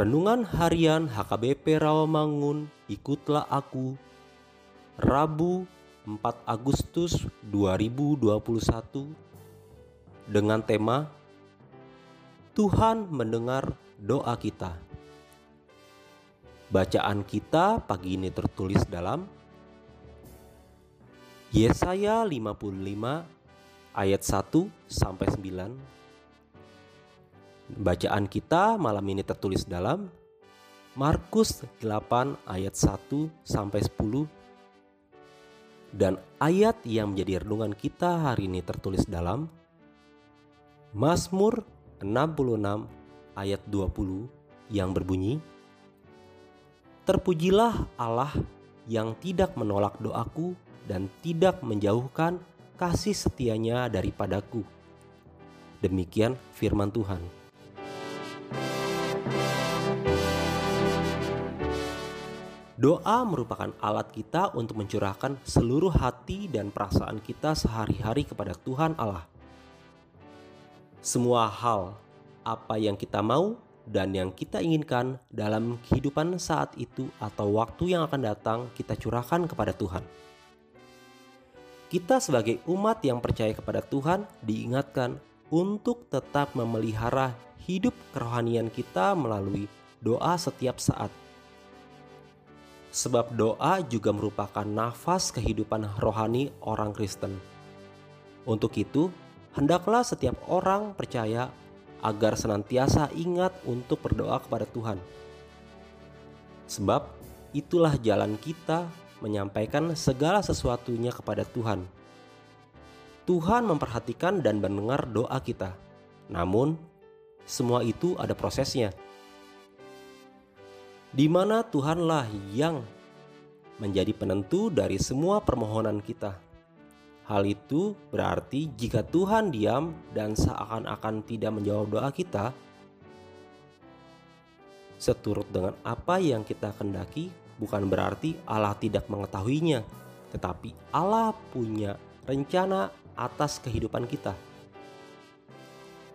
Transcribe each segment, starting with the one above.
Renungan Harian HKBP Rawamangun, ikutlah aku. Rabu 4 Agustus 2021 dengan tema Tuhan mendengar doa kita. Bacaan kita pagi ini tertulis dalam Yesaya 55 ayat 1 sampai 9 Bacaan kita malam ini tertulis dalam Markus 8 ayat 1 sampai 10 dan ayat yang menjadi renungan kita hari ini tertulis dalam Mazmur 66 ayat 20 yang berbunyi Terpujilah Allah yang tidak menolak doaku dan tidak menjauhkan kasih setianya daripadaku. Demikian firman Tuhan. Doa merupakan alat kita untuk mencurahkan seluruh hati dan perasaan kita sehari-hari kepada Tuhan Allah. Semua hal, apa yang kita mau dan yang kita inginkan dalam kehidupan saat itu atau waktu yang akan datang, kita curahkan kepada Tuhan. Kita, sebagai umat yang percaya kepada Tuhan, diingatkan untuk tetap memelihara hidup kerohanian kita melalui doa setiap saat sebab doa juga merupakan nafas kehidupan rohani orang Kristen. Untuk itu, hendaklah setiap orang percaya agar senantiasa ingat untuk berdoa kepada Tuhan. Sebab itulah jalan kita menyampaikan segala sesuatunya kepada Tuhan. Tuhan memperhatikan dan mendengar doa kita. Namun, semua itu ada prosesnya di mana Tuhanlah yang menjadi penentu dari semua permohonan kita. Hal itu berarti jika Tuhan diam dan seakan-akan tidak menjawab doa kita, seturut dengan apa yang kita kendaki, bukan berarti Allah tidak mengetahuinya, tetapi Allah punya rencana atas kehidupan kita.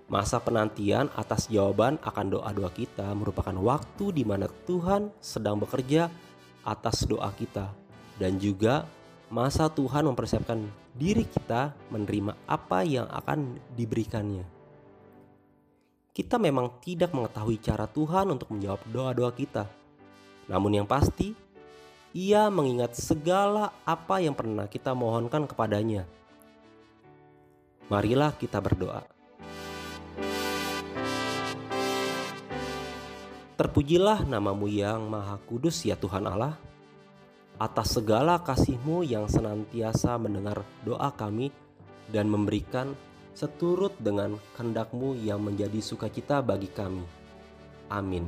Masa penantian atas jawaban akan doa-doa kita merupakan waktu di mana Tuhan sedang bekerja atas doa kita dan juga masa Tuhan mempersiapkan diri kita menerima apa yang akan diberikannya. Kita memang tidak mengetahui cara Tuhan untuk menjawab doa-doa kita. Namun yang pasti, ia mengingat segala apa yang pernah kita mohonkan kepadanya. Marilah kita berdoa. Terpujilah namamu yang maha kudus ya Tuhan Allah, atas segala kasihmu yang senantiasa mendengar doa kami dan memberikan seturut dengan kehendakmu yang menjadi sukacita bagi kami. Amin.